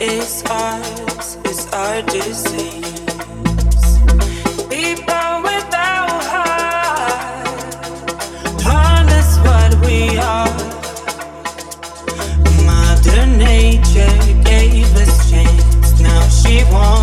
It's ours, it's our disease. People without what we are. Mother Nature gave us chance, now she wants.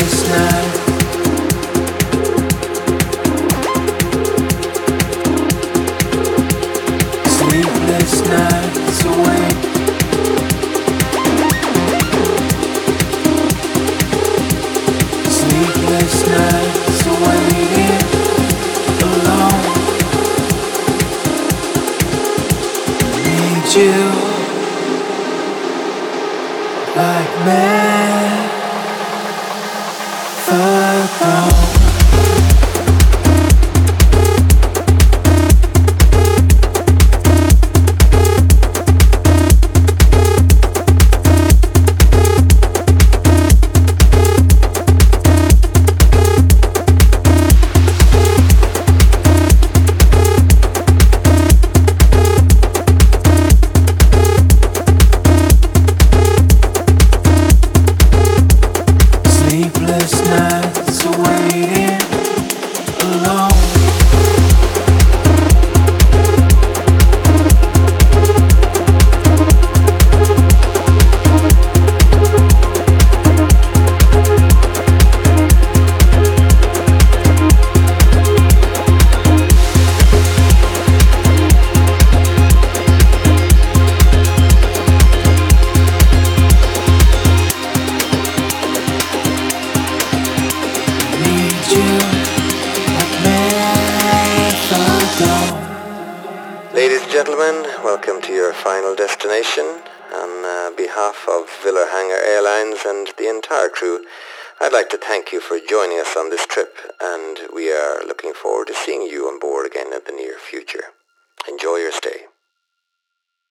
last night.